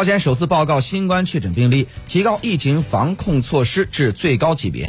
朝鲜首次报告新冠确诊病例提高疫情防控措施至最高级别。